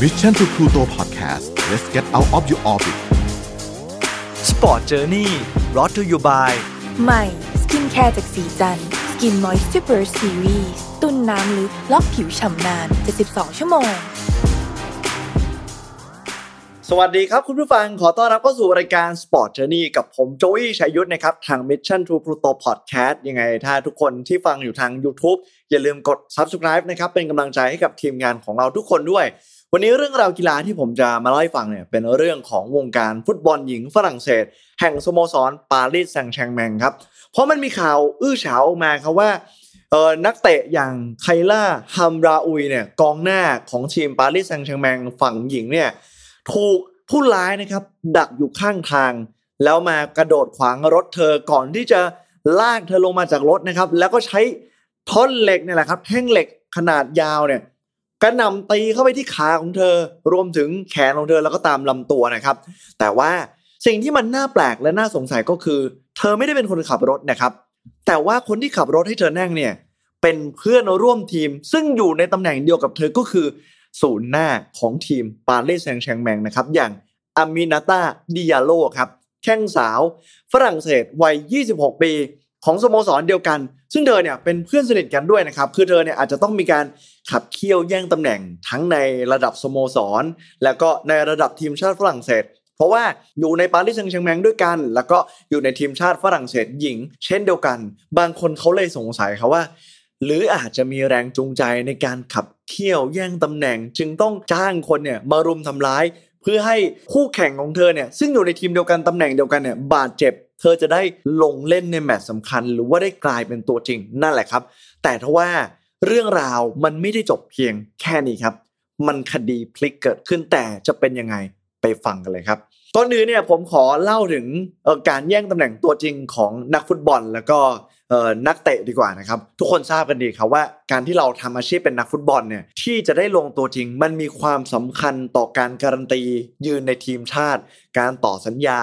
Mission to Pluto Podcast let's get out of your orbit Sport Journey brought to you by ใหม่สกินแคร์จากสีจันสกินมอยส์ r เ r อร์ซีรีส์ตุ้นน้ำลึกล็อกผิวฉ่ำนาน 72 ชั่วโมง สวัสดีครับคุณผู้ฟังขอต้อนรับเข้าสู่รายการ Sport Journey กับผมโจวี่ชัยยุทธนะครับ ทาง Mission to Pluto Podcast ยังไง ถ้าทุกคนที่ฟังอยู่ทาง YouTube อย่าลืมกด Subscribe นะครับ เป็นกำลังใจให้กับทีมงานของเราทุกคนด้วย วันนี้เรื่องราวกีฬาที่ผมจะมาเล่าให้ฟังเนี่ยเป็นเรื่องของวงการฟุตบอลหญิงฝรั่งเศส แห่งสโมสรปารีสแซงต์แชงแมงครับ เพราะมันมีข่าวอื้อฉาวออกมาครับว่าเออนักเตะอย่างไคล่าฮัมราอุยเนี่ยกองหน้าของทีมปารีสแซงต์แชงแมงฝั่งหญิงเนี่ยถูกผู้ร้ายนะครับดักอยู่ข้างทาง แล้วมากระโดดขวางรถเธอก่อนที่จะลากเธอลงมาจากรถนะครับ แล้วก็ใช้ท่อนเหล็กเนี่ยแหละครับแท่งเหล็กขนาดยาวเนี่ย กระหน่ำตีเข้าไปที่ขาของเธอ รวมถึงแขนของเธอแล้วก็ตามลำตัวนะครับ แต่ว่าสิ่งที่มันน่าแปลกและน่าสงสัยก็คือ เธอไม่ได้เป็นคนขับรถนะครับ แต่ว่าคนที่ขับรถให้เธอนั่งเนี่ยเป็นเพื่อนร่วมทีม ซึ่งอยู่ในตำแหน่งเดียวกับเธอก็คือ ศูนย์หน้าของทีมปารีสแซงต์แชงแมงนะครับอย่างอามินาตาดิยาโลครับแข้งสาว ฝรั่งเศสวัย 26 ปี ของสโมสรเดียวกัน ซึ่งเธอเนี่ยเป็นเพื่อนสนิทกันด้วยนะครับ คือเธอเนี่ยอาจจะต้องมีการขับเคี่ยวแย่งตำแหน่งทั้งในระดับสโมสร แล้วก็ในระดับทีมชาติฝรั่งเศส เพราะว่าอยู่ในปารีสแซงต์แชงแมงด้วยกัน แล้วก็อยู่ในทีมชาติฝรั่งเศสหญิง เช่นเดียวกัน บางคนเขาเลยสงสัยครับว่า หรืออาจจะมีแรงจูงใจในการขับเคี่ยวแย่งตำแหน่ง จึงต้องจ้างคนเนี่ยมารุมทำร้าย เพื่อให้คู่แข่งของเธอเนี่ยซึ่งอยู่ในทีมเดียวกันตำแหน่งเดียวกันเนี่ยบาดเจ็บ เธอจะได้ลงเล่นในแมตช์สำคัญ หรือว่าได้กลายเป็นตัวจริงนั่นแหละครับ แต่ทว่าเรื่องราวมันไม่ได้จบเพียงแค่นี้ครับ มันคดีพลิกเกิดขึ้นแต่จะเป็นยังไงไปฟังกันเลยครับ ก่อนอื่นเนี่ยผมขอเล่าถึงการแย่งตำแหน่งตัวจริงของนักฟุตบอล แล้วก็นักเตะดีกว่านะครับ ทุกคนทราบกันดีครับว่าการที่เราทำอาชีพเป็นนักฟุตบอลเนี่ยที่จะได้ลงตัวจริง มันมีความสำคัญต่อการการันตียืนในทีมชาติ การต่อสัญญา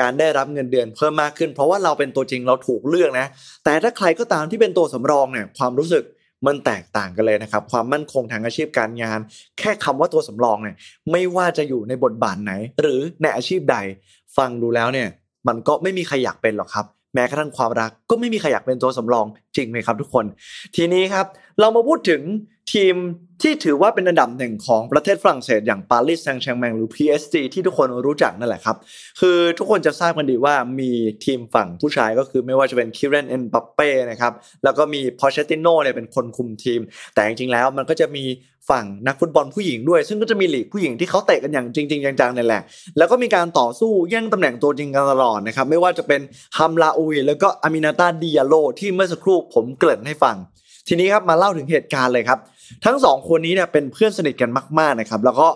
การได้รับเงินเดือนเพิ่มมากขึ้น เพราะว่าเราเป็นตัวจริงเราถูกเลือกนะแต่ถ้าใครก็ตามที่เป็นตัวสำรองเนี่ยความรู้สึก มันแตกต่างกันเลยนะครับ ความมั่นคงทางอาชีพการงาน แค่คำว่าตัวสำรองเนี่ยไม่ว่าจะอยู่ในบทบาทไหน หรือในอาชีพใด ฟังดูแล้วเนี่ยมันก็ไม่มีใครอยากเป็นหรอกครับแม้กระทั่งความรักก็ไม่มีใครอยากเป็นตัวสำรองจริงไหมครับทุกคน ทีนี้ครับ เรามาพูดถึง ทีมที่ถือว่าเป็นอันดับหนึ่งของประเทศฝรั่งเศสอย่างปารีสแซงต์แชร์กแมงหรือ PSG ที่ทุกคนรู้จักนั่นแหละครับ คือทุกคนจะทราบกันดีว่ามีทีมฝั่งผู้ชายก็คือไม่ว่าจะเป็นคิเลียนเอ็มบัปเป้นะครับ แล้วก็มีพอเชติโน่เนี่ยเป็นคนคุมทีม แต่จริงๆแล้วมันก็จะมีฝั่งนักฟุตบอลผู้หญิงด้วย ซึ่งก็จะมีลีกผู้หญิงที่เขาเตะกันอย่างจริง ๆ จังๆนี่แหละ แล้วก็มีการต่อสู้แย่งตำแหน่งตัวจริงกันตลอดนะครับไม่ว่าจะเป็นฮัมลาอุยแล้วก็อามินาตาดิยาโลที่เมื่อสักครู่ผมเกริ่นให้ฟังทีนี้ครับมาเล่าถึงเหตุการณ์เลยครับ ทั้งสองคนนี้เนี่ยเป็นเพื่อนสนิทกันมากๆนะครับแล้วก็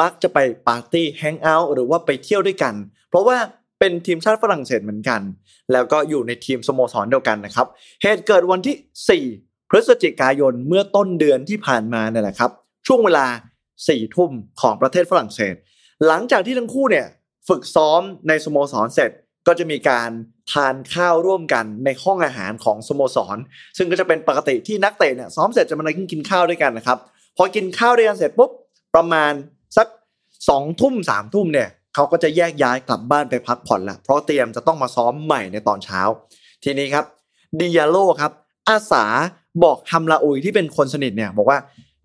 มักจะไปปาร์ตี้แฮงเอาท์หรือว่าไปเที่ยวด้วยกัน เพราะว่าเป็นทีมชาติฝรั่งเศสเหมือนกัน แล้วก็อยู่ในทีมสโมสรเดียวกันนะครับเหตุเกิดวันที่ 4 พฤศจิกายนเมื่อต้นเดือนที่ผ่านมาเนี่ยแหละครับ ช่วงเวลา4ทุ่มของประเทศฝรั่งเศส หลังจากที่ทั้งคู่เนี่ยฝึกซ้อมในสโมสรเสร็จ ก็จะมีการทานข้าวร่วมกันในห้องอาหารของสโมสร ซึ่งก็จะเป็นปกติที่นักเตะเนี่ยซ้อมเสร็จจะมานั่งกินข้าวด้วยกันนะครับพอกินข้าวด้วยกันเสร็จปุ๊บประมาณสักสองทุ่มสามทุ่มเนี่ยเขาก็จะแยกย้ายกลับบ้านไปพักผ่อนละเพราะเตรียมจะต้องมาซ้อมใหม่ในตอนเช้า ทีนี้ครับดิยาโลครับอาสาบอกฮัมลาอุยที่เป็นคนสนิทเนี่ยบอกว่า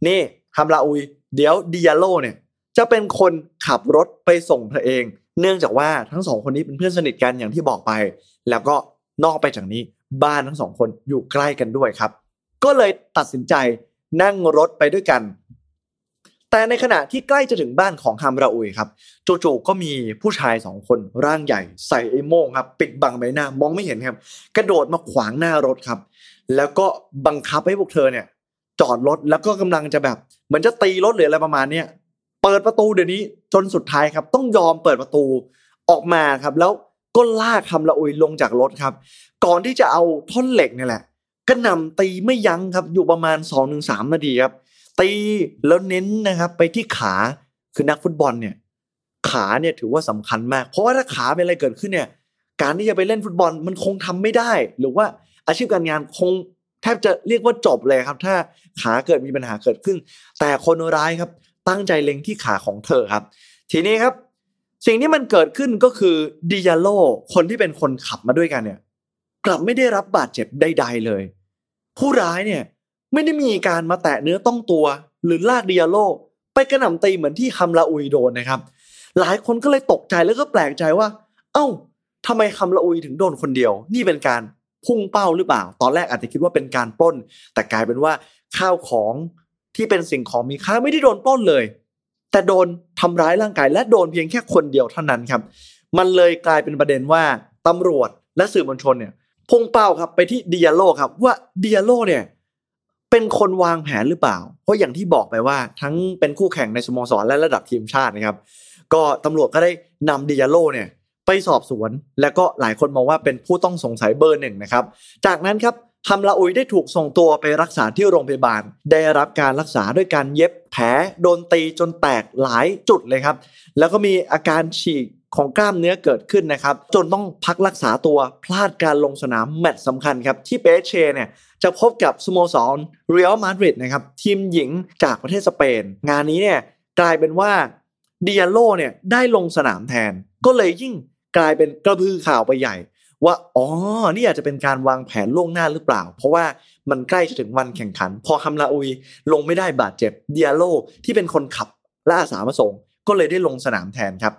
นี่ฮัมลาอุย เดี๋ยวดิยาโลเนี่ยจะเป็นคนขับรถไปส่งเธอเอง เนื่องจากว่าทั้งสองคนนี้เป็นเพื่อนสนิทกันอย่างที่บอกไป แล้วก็นอกไปจากนี้บ้านทั้งสองคนอยู่ใกล้กันด้วยครับ ก็เลยตัดสินใจนั่งรถไปด้วยกัน แต่ในขณะที่ใกล้จะถึงบ้านของฮัมราอุยครับจู่ๆก็มีผู้ชายสองคนร่างใหญ่ใส่ไอ้โม่งครับปิดบังใบหน้ามองไม่เห็นครับ กระโดดมาขวางหน้ารถครับ แล้วก็บังคับให้พวกเธอเนี่ยจอดรถแล้วก็กำลังจะแบบเหมือนจะตีรถหรืออะไรประมาณเนี้ย เปิดประตูเดี๋ยวนี้จนสุดท้ายครับ ต้องยอมเปิดประตูออกมาครับ แล้วก็ลากฮัมราอุยลงจากรถครับ ก่อนที่จะเอาท่อนเหล็กเนี่ยแหละกระหน่ำตีไม่ยั้งครับ อยู่ประมาณ2อถึงสนาทีครับ ตีแล้วเน้นนะครับ ไปที่ขาคือนักฟุตบอลเนี่ย ขาเนี่ยถือว่าสำคัญมาก เพราะว่าถ้าขาเป็นอะไรเกิดขึ้นเนี่ย การที่จะไปเล่นฟุตบอลมันคงทำไม่ได้ หรือว่าอาชีพการงานคงแทบจะเรียกว่าจบเลยครับ ถ้าขาเกิดมีปัญหาเกิดขึ้น แต่คนร้ายครับ ตั้งใจเล็งที่ขาของเธอครับ ทีนี้ครับ สิ่งที่มันเกิดขึ้นก็คือดิยาโลคนที่เป็นคนขับมาด้วยกันเนี่ย กลับไม่ได้รับบาดเจ็บใดๆเลย ผู้ร้ายเนี่ยไม่ได้มีการมาแตะเนื้อต้องตัว หรือลากดิยาโลไปกระหน่ำตีเหมือนที่ฮัมลาอุยโดนนะครับ หลายคนก็เลยตกใจแล้วก็แปลกใจว่า เอ้าทำไมฮัมลาอุยถึงโดนคนเดียว นี่เป็นการพุ่งเป้าหรือเปล่า ตอนแรกอาจจะคิดว่าเป็นการปล้น แต่กลายเป็นว่าข้าวของ ที่เป็นสิ่งของมีค่าไม่ได้โดนปล้นเลย แต่โดนทำร้ายร่างกาย และโดนเพียงแค่คนเดียวเท่านั้นครับ มันเลยกลายเป็นประเด็นว่าตำรวจและสื่อมวลชนเนี่ยพุ่งเป้าครับไปที่เดิยโลครับว่าเดิยโลเนี่ยเป็นคนวางแผนหรือเปล่า เพราะอย่างที่บอกไปว่าทั้งเป็นคู่แข่งในสโมสรและระดับทีมชาตินะครับ ก็ตำรวจก็ได้นำดิยโลเนี่ยไปสอบสวน และก็หลายคนมองว่าเป็นผู้ต้องสงสัยเบอร์หนึ่งนะครับ จากนั้นครับ ฮัมลาอุยได้ถูกส่งตัวไปรักษาที่โรงพยาบาล ได้รับการรักษาด้วยการเย็บแผลโดนตีจนแตกหลายจุดเลยครับ แล้วก็มีอาการฉีกของกล้ามเนื้อเกิดขึ้นนะครับ จนต้องพักรักษาตัวพลาดการลงสนามแมตช์สำคัญครับ ที่เปเชเนี่ยจะพบกับสโมสรเรอัลมาดริดนะครับ ทีมหญิงจากประเทศสเปน งานนี้เนี่ยกลายเป็นว่าดิอาโลเนี่ยได้ลงสนามแทน ก็เลยยิ่งกลายเป็นกระพือข่าวไปใหญ่ ว่าอ๋อนี่อาจจะเป็นการวางแผนล่วงหน้าหรือเปล่า เพราะว่ามันใกล้จะถึงวันแข่งขัน พอฮัมลาอุยลงไม่ได้บาดเจ็บเดิอาโลที่เป็นคนขับและอาสามาส่งก็เลยได้ลงสนามแทนครับ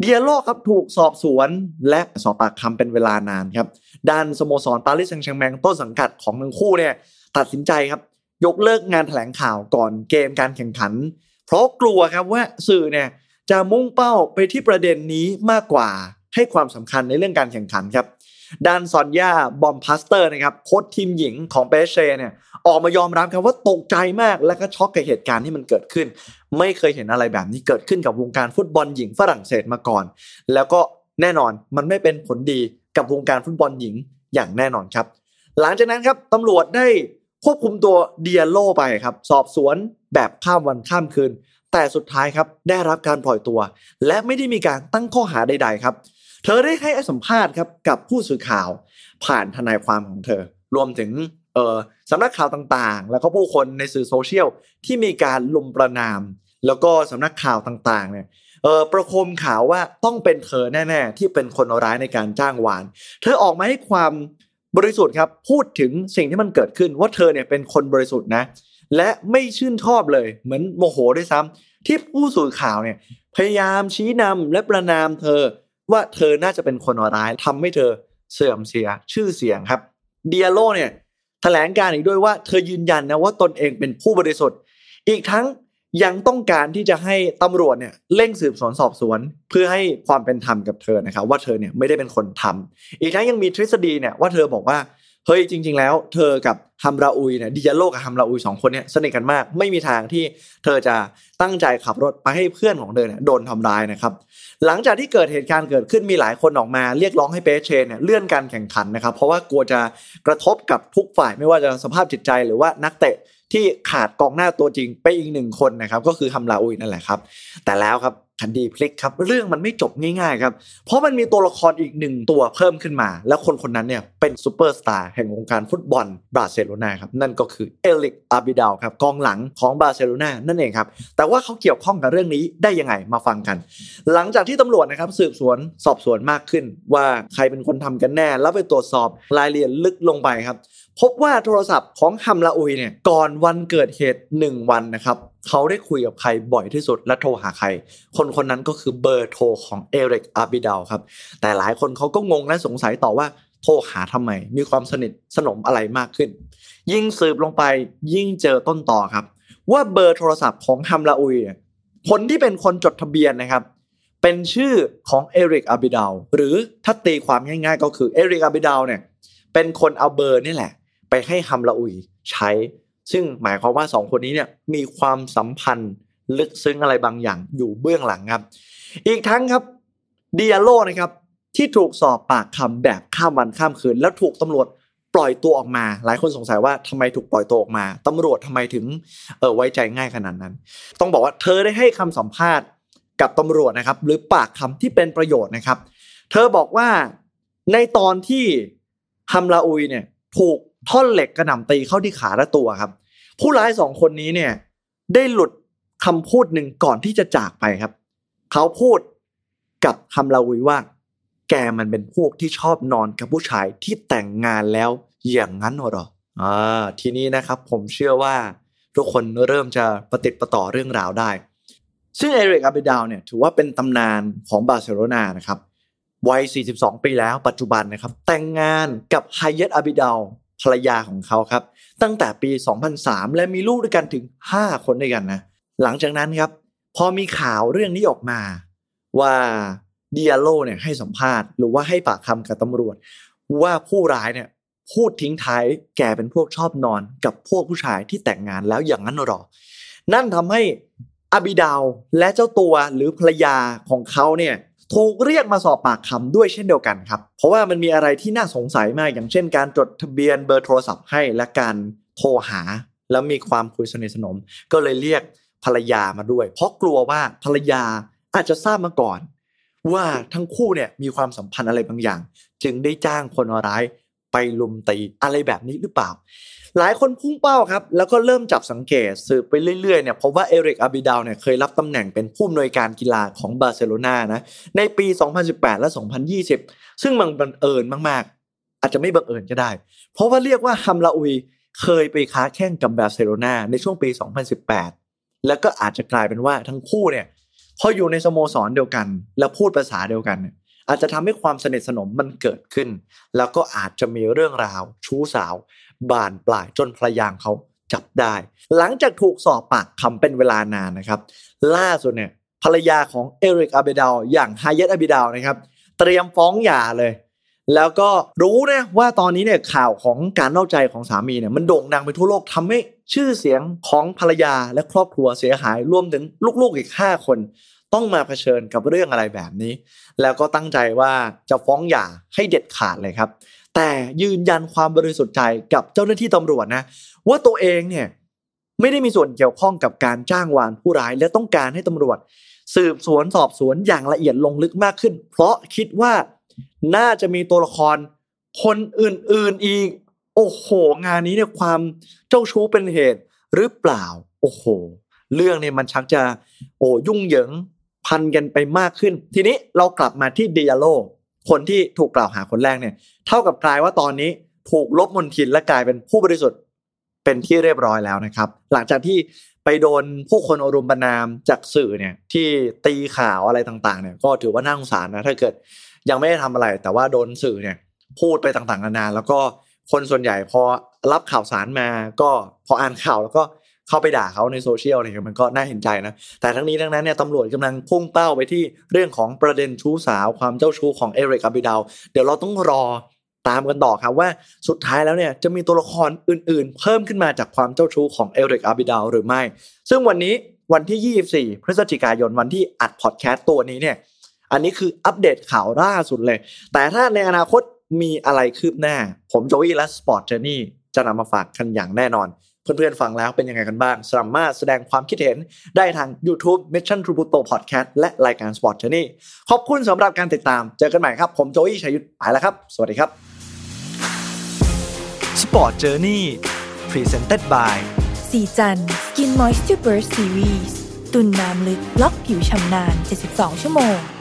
เดียโลครับถูกสอบสวนและสอบปากคำเป็นเวลานานครับด้านสโมสรปารีสแซงต์แชร์กแมงต้นสังกัดของทั้งคู่เนี่ยตัดสินใจครับ ยกเลิกงานแถลงข่าวก่อนเกมการแข่งขัน เพราะกลัวครับว่าสื่อเนี่ยจะมุ่งเป้าไปที่ประเด็นนี้มากกว่า ให้ความสำคัญในเรื่องการแข่งขันครับด้านซอนยาบอมพาสเตอร์นะครับโค้ชทีมหญิงของเปแอสเชเนี่ยออกมายอมรับครับว่าตกใจมากและก็ช็อกกับเหตุการณ์ที่มันเกิดขึ้น ไม่เคยเห็นอะไรแบบนี้เกิดขึ้นกับวงการฟุตบอลหญิงฝรั่งเศสมาก่อน แล้วก็แน่นอนมันไม่เป็นผลดีกับวงการฟุตบอลหญิงอย่างแน่นอนครับ หลังจากนั้นครับตำรวจได้ควบคุมตัวเดียโลไปครับสอบสวนแบบข้ามวันข้ามคืน แต่สุดท้ายครับได้รับการปล่อยตัว และไม่ได้มีการตั้งข้อหาใด ๆ ครับ เธอได้ให้สัมภาษณ์ครับกับผู้สื่อข่าวผ่านทนายความของเธอ รวมถึงเออสำนักข่าวต่างๆ แล้วก็ผู้คนในสื่อโซเชียลที่มีการลุมประนาม แล้วก็สำนักข่าวต่างๆเนี่ยเออประคมข่าวว่าต้องเป็นเธอแน่ ๆ ที่เป็นคนร้ายในการจ้างวาน เธอออกมาให้ความบริสุทธิ์ครับพูดถึงสิ่งที่มันเกิดขึ้นว่าเธอเนี่ยเป็นคนบริสุทธิ์นะ และไม่ชื่นชอบเลย เหมือนโมโหด้วยซ้ำที่ผู้สื่อข่าวเนี่ยพยายามชี้นำและประนามเธอ ว่าเธอน่าจะเป็นคนร้ายทำให้เธอเสื่อมเสียชื่อเสียงครับเดียโลเนี่ยแถลงการอีกด้วยว่าเธอยืนยันนะว่าตนเองเป็นผู้บริสุทธิ์ อีกทั้งยังต้องการที่จะให้ตำรวจเนี่ยเร่งสืบสวนสอบสวน เพื่อให้ความเป็นธรรมกับเธอนะครับว่าเธอเนี่ยไม่ได้เป็นคนทำอีกทั้งยังมีทฤษฎีเนี่ยว่าเธอบอกว่า เฮ้ยจริง ๆ แล้วเธอกับฮัมราอุยเนี่ยดิยาโลกับฮัมราอุยสองคนเนี่ยสนิทกันมาก ไม่มีทางที่เธอจะตั้งใจขับรถไปให้เพื่อนของเธอเนี่ยโดนทำร้ายนะครับหลังจากที่เกิดเหตุการณ์เกิดขึ้นมีหลายคนออกมา เรียกร้องให้เปเชนเนี่ยเลื่อนการแข่งขันนะครับ เพราะว่ากลัวจะกระทบกับทุกฝ่ายไม่ว่าจะสภาพจิตใจหรือว่านักเตะที่ขาดกองหน้าตัวจริงไปอีกหนึ่งคนนะครับก็คือฮัมลาอุยนั่นแหละครับแต่แล้วครับ คดีพลิกครับเรื่องมันไม่จบง่ายๆครับ เพราะมันมีตัวละครอีกหนึ่งตัวเพิ่มขึ้นมา แล้วคนคนนั้นเนี่ยเป็นซูเปอร์สตาร์แห่งวงการฟุตบอลบาร์เซโลนาครับนั่นก็คือเอริกอาบิดาลครับกองหลังของบาร์เซโลนานั่นเองครับ แต่ว่าเขาเกี่ยวข้องกับเรื่องนี้ได้ยังไงมาฟังกัน หลังจากที่ตำรวจนะครับสืบสวนสอบสวนมากขึ้น ว่าใครเป็นคนทำกันแน่ แล้วไปตรวจสอบรายละเอียดลึกลงไปครับ พบว่าโทรศัพท์ของฮัมลาอุยเนี่ยก่อนวันเกิดเหตุ 1 วันนะครับเขาได้คุยกับใครบ่อยที่สุดและโทรหาใคร คนคนนั้นก็คือเบอร์โทรของเอริกอาบิดาลครับแต่หลายคนเขาก็งงและสงสัยต่อว่าโทรหาทำไม มีความสนิทสนมอะไรมากขึ้น ยิ่งสืบลงไปยิ่งเจอต้นต่อครับ ว่าเบอร์โทรศัพท์ของฮัมลาอุยเนี่ยคนที่เป็นคนจดทะเบียนนะครับเป็นชื่อของเอริกอาบิดาลหรือถ้าตีความง่ายๆ ก็คือเอริกอาบิดาลเนี่ยเป็นคนเอาเบอร์นี่แหละ ไปให้ฮัมลาอุยใช้ ซึ่งหมายความว่าสองคนนี้เนี่ยมีความสัมพันธ์ลึกซึ้งอะไรบางอย่างอยู่เบื้องหลังครับ อีกทั้งครับดิยาโลนะครับที่ถูกสอบปากคำแบบข้ามวันข้ามคืน แล้วถูกตำรวจปล่อยตัวออกมา หลายคนสงสัยว่าทำไมถูกปล่อยตัวออกมาตำรวจทำไมถึงเออไว้ใจง่ายขนาดนั้น ต้องบอกว่าเธอได้ให้คำสัมภาษณ์กับตำรวจนะครับ หรือปากคำที่เป็นประโยชน์นะครับ เธอบอกว่าในตอนที่ฮัมลาอุยเนี่ยถูก ท่อนเหล็กกระหน่ำตีเข้าที่ขาและตัวครับ ผู้ร้ายสองคนนี้เนี่ย ได้หลุดคำพูดหนึ่งก่อนที่จะจากไปครับ เขาพูดกับฮัมลาวีว่า แกมันเป็นพวกที่ชอบนอนกับผู้ชายที่แต่งงานแล้วอย่างนั้นเหรออ่าทีนี้นะครับผมเชื่อว่าทุกคนเริ่มจะประติดประต่อเรื่องราวได้ ซึ่งเอริกอาเบดาวเนี่ยถือว่าเป็นตำนานของบาร์เซโลนานะครับวัย 42 ปีแล้วปัจจุบันนะครับ แต่งงานกับไฮเยตอาบิดาล ภรรยาของเขาครับ ตั้งแต่ปี 2003 และมีลูกด้วยกันถึง 5 คนด้วยกันนะ หลังจากนั้นครับ พอมีข่าวเรื่องนี้ออกมา ว่าเดียโลเนี่ยให้สัมภาษณ์หรือว่าให้ปากคำกับตำรวจ ว่าผู้ร้ายเนี่ยพูดทิ้งท้ายแกเป็นพวกชอบนอนกับพวกผู้ชายที่แต่งงานแล้วอย่างนั้นหรอ นั่นทำให้อบิดาวและเจ้าตัวหรือภรรยาของเขาเนี่ย ถูกเรียกมาสอบปากคำด้วยเช่นเดียวกันครับ เพราะว่ามันมีอะไรที่น่าสงสัยมากอย่างเช่น การจดทะเบียนเบอร์โทรศัพท์ให้และการโทรหา แล้วมีความคุยสนิทสนม ก็เลยเรียกภรรยามาด้วย เพราะกลัวว่าภรรยาอาจจะทราบมาก่อน ว่าทั้งคู่เนี่ยมีความสัมพันธ์อะไรบางอย่าง จึงได้จ้างคนร้ายไปรุมตีอะไรแบบนี้หรือเปล่า หลายคนพุ่งเป้าครับ แล้วก็เริ่มจับสังเกตสืบไปเรื่อยๆเนี่ยพบว่าเอริกอาบิดาลเนี่ยเคยรับตำแหน่งเป็นผู้อำนวยการกีฬาของบาร์เซโลนานะในปี 2018 และ 2020 ซึ่งมันบังเอิญมากๆ อาจจะไม่บังเอิญก็ได้ เพราะว่าเรียกว่าฮัมลาอุยเคยไปค้าแข่งกับบาร์เซโลนาในช่วงปี 2018 แล้วก็อาจจะกลายเป็นว่าทั้งคู่เนี่ยพออยู่ในสโมสรเดียวกัน แล้วพูดภาษาเดียวกันเนี่ย อาจจะทำให้ความสนิทสนมมันเกิดขึ้น แล้วก็อาจจะมีเรื่องราว ชู้สาว บานปลายจนภรรยาเขาจับได้ หลังจากถูกสอบปากคำเป็นเวลานานนะครับ ล่าสุดเนี่ยภรรยาของเอริกอาเบดาลอย่างไฮเยตอาเบดาลนะครับ เตรียมฟ้องหย่าเลย แล้วก็รู้นะว่าตอนนี้เนี่ยข่าวของการนอกใจของสามีเนี่ยมันโด่งดังไปทั่วโลกทำให้ชื่อเสียงของภรรยาและครอบครัวเสียหายรวมถึงลูกๆอีก 5 คน ต้องมาเผชิญกับเรื่องอะไรแบบนี้ แล้วก็ตั้งใจว่าจะฟ้องหย่าให้เด็ดขาดเลยครับ แต่ยืนยันความบริสุทธิ์ใจกับเจ้าหน้าที่ตำรวจนะ ว่าตัวเองเนี่ยไม่ได้มีส่วนเกี่ยวข้องกับการจ้างวานผู้ร้าย และต้องการให้ตำรวจ สืบสวนสอบสวนอย่างละเอียดลงลึกมากขึ้น เพราะคิดว่าน่าจะมีตัวละครคนอื่นๆอีก โอ้โห งานนี้เนี่ยความเจ้าชู้เป็นเหตุหรือเปล่า โอ้โห เรื่องเนี่ยมันชักจะโอ้ยุ่งเหยิง พันกันไปมากขึ้น ทีนี้เรากลับมาที่เดียโลคนที่ถูกกล่าวหาคนแรกเนี่ยเท่ากับกลายว่าตอนนี้ถูกลบมนทินและกลายเป็นผู้บริสุทธิ์เป็นที่เรียบร้อยแล้วนะครับ หลังจากที่ไปโดนผู้คนอรุมบนามจากสื่อเนี่ยที่ตีข่าวอะไรต่างๆเนี่ยก็ถือว่าน่าสงสารนะถ้าเกิดยังไม่ได้ทำอะไร แต่ว่าโดนสื่อเนี่ยพูดไปต่างๆนานาแล้วก็คนส่วนใหญ่พอรับข่าวสารมาก็พออ่านข่าวแล้วก็ เข้าไปด่าเขาในโซเชียลอะไรเงี้ยมันก็น่าเห็นใจนะ แต่ทั้งนี้ทั้งนั้นเนี่ยตำรวจกำลังพุ่งเป้าไปที่เรื่องของประเด็นชู้สาวความเจ้าชู้ของเอริกอาบิดาลเดี๋ยวเราต้องรอตามกันต่อครับว่าสุดท้ายแล้วเนี่ยจะมีตัวละครอื่นๆ เพิ่มขึ้นมาจากความเจ้าชู้ของเอริกอาบิดาลหรือไม่ ซึ่งวันนี้วันที่ 24 พฤศจิกายนวันที่อัดพอดแคสต์ตัวนี้เนี่ยอันนี้คืออัปเดตข่าวล่าสุดเลย แต่ถ้าในอนาคตมีอะไรคืบหน้า ผมโจวี่และสปอร์ตเจนี่จะนำมาฝากกันอย่างแน่นอน เพื่อนๆฟังแล้วเป็นยังไงกันบ้าง สามารถแสดงความคิดเห็นได้ทาง YouTube Mission to Pluto Podcast และรายการ Sport Journey ขอบคุณสำหรับการติดตาม เจอกันใหม่ครับ ผมโจวี่ชัยยุทธไปแล้วครับ สวัสดีครับ Sport Journey Presented by สีจัน Skin Moisture Burst Series ตุ่นน้ำลึกล็อกผิวชำนาน 72 ชั่วโมง